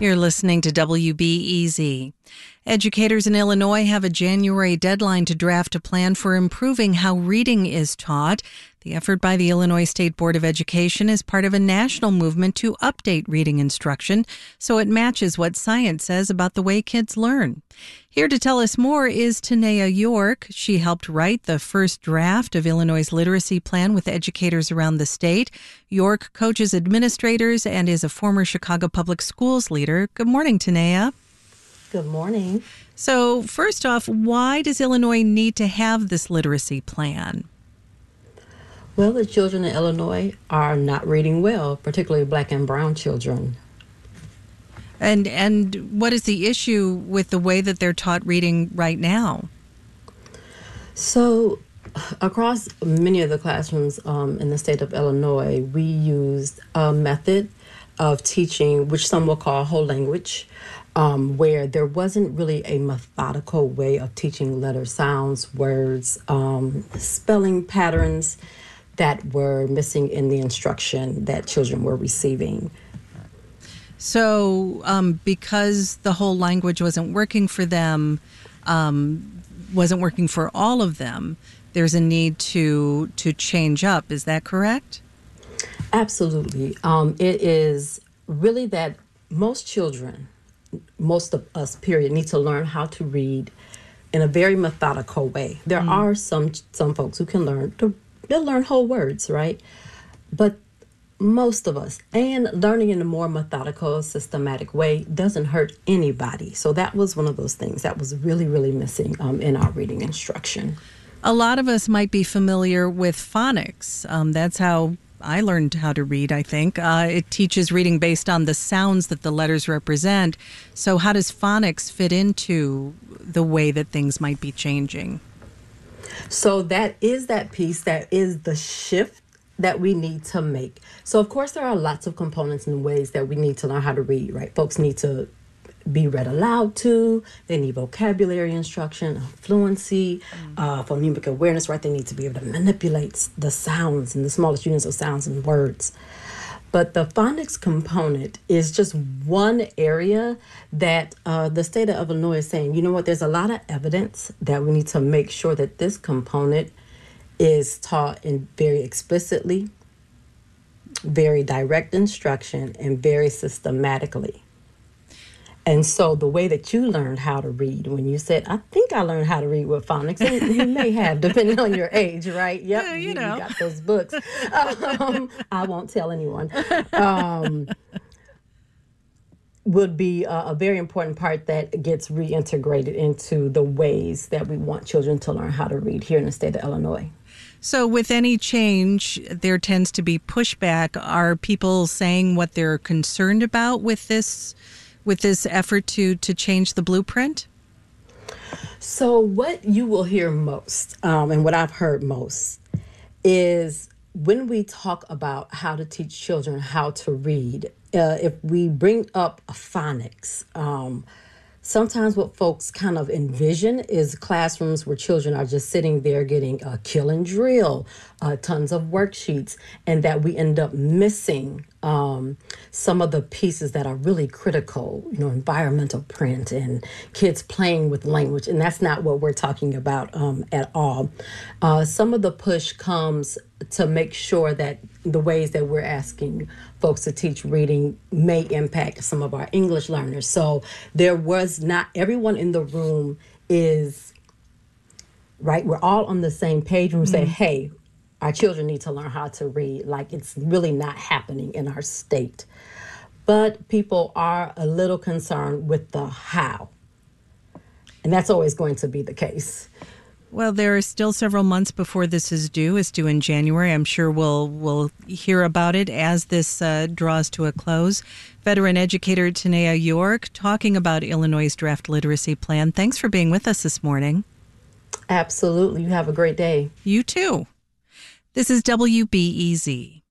You're listening to WBEZ. Educators in Illinois have a January deadline to draft a plan for improving how reading is taught. The effort by the Illinois State Board of Education is part of a national movement to update reading instruction so it matches what science says about the way kids learn. Here to tell us more is Tinaya York. She helped write the first draft of Illinois' literacy plan with educators around the state. York coaches administrators and is a former Chicago Public Schools leader. Good morning, Tinaya. Good morning. So, first off, why does Illinois need to have this literacy plan? Well, the children in Illinois are not reading well, particularly black and brown children. And and what is the issue with the way that they're taught reading right now? So, across many of the classrooms um, in the state of Illinois, we used a method of teaching, which some will call whole language, um, where there wasn't really a methodical way of teaching letter sounds, words, um, spelling patterns that were missing in the instruction that children were receiving. So, um, because the whole language wasn't working for them, um, wasn't working for all of them, there's a need to to change up. Is that correct? Absolutely. Um, it is really that most children, most of us, period, need to learn how to read in a very methodical way. There mm. are some some folks who can learn to they'll learn whole words, right? But most of us and learning in a more methodical systematic way doesn't hurt anybody so that was one of those things that was really really missing um, in our reading instruction a lot of us might be familiar with phonics um, that's how I learned how to read, I think. Uh, it teaches reading based on the sounds that the letters represent. So, how does phonics fit into the way that things might be changing? So, that is that piece that is the shift that we need to make. So, of course, there are lots of components and ways that we need to learn how to read, right? Folks need to be read aloud to. They need vocabulary instruction, fluency, mm. uh, phonemic awareness, right? They need to be able to manipulate the sounds and the smallest units of sounds and words. But the phonics component is just one area that uh, the state of Illinois is saying, you know what, there's a lot of evidence that we need to make sure that this component is taught in very explicitly, very direct instruction, and very systematically. And so the way that you learned how to read when you said, I think I learned how to read with phonics, you may have, depending on your age, right? Yep, yeah, you, you, know. You got those books. Um, I won't tell anyone. Um, would be a, a, very important part that gets reintegrated into the ways that we want children to learn how to read here in the state of Illinois. So, with any change, there tends to be pushback. Are people saying what they're concerned about with this? With this effort to to change the blueprint? So, what you will hear most, um, and what I've heard most, is when we talk about how to teach children how to read, uh, if we bring up phonics, um, sometimes what folks kind of envision is classrooms where children are just sitting there getting a kill and drill, uh, tons of worksheets, and that we end up missing um, some of the pieces that are really critical, you know, environmental print and kids playing with language. And that's not what we're talking about um, at all. Uh, some of the push comes to make sure that the ways that we're asking folks to teach reading may impact some of our English learners. So there was not everyone in the room is right. We're all on the same page and we mm-hmm. say, hey, our children need to learn how to read. Like it's really not happening in our state. But people are a little concerned with the how. And that's always going to be the case. Well, there are still several months before this is due. It's due in January. I'm sure we'll we'll hear about it as this uh, draws to a close. Veteran educator Tinaya York talking about Illinois' draft literacy plan. Thanks for being with us this morning. Absolutely. You have a great day. You too. This is WBEZ.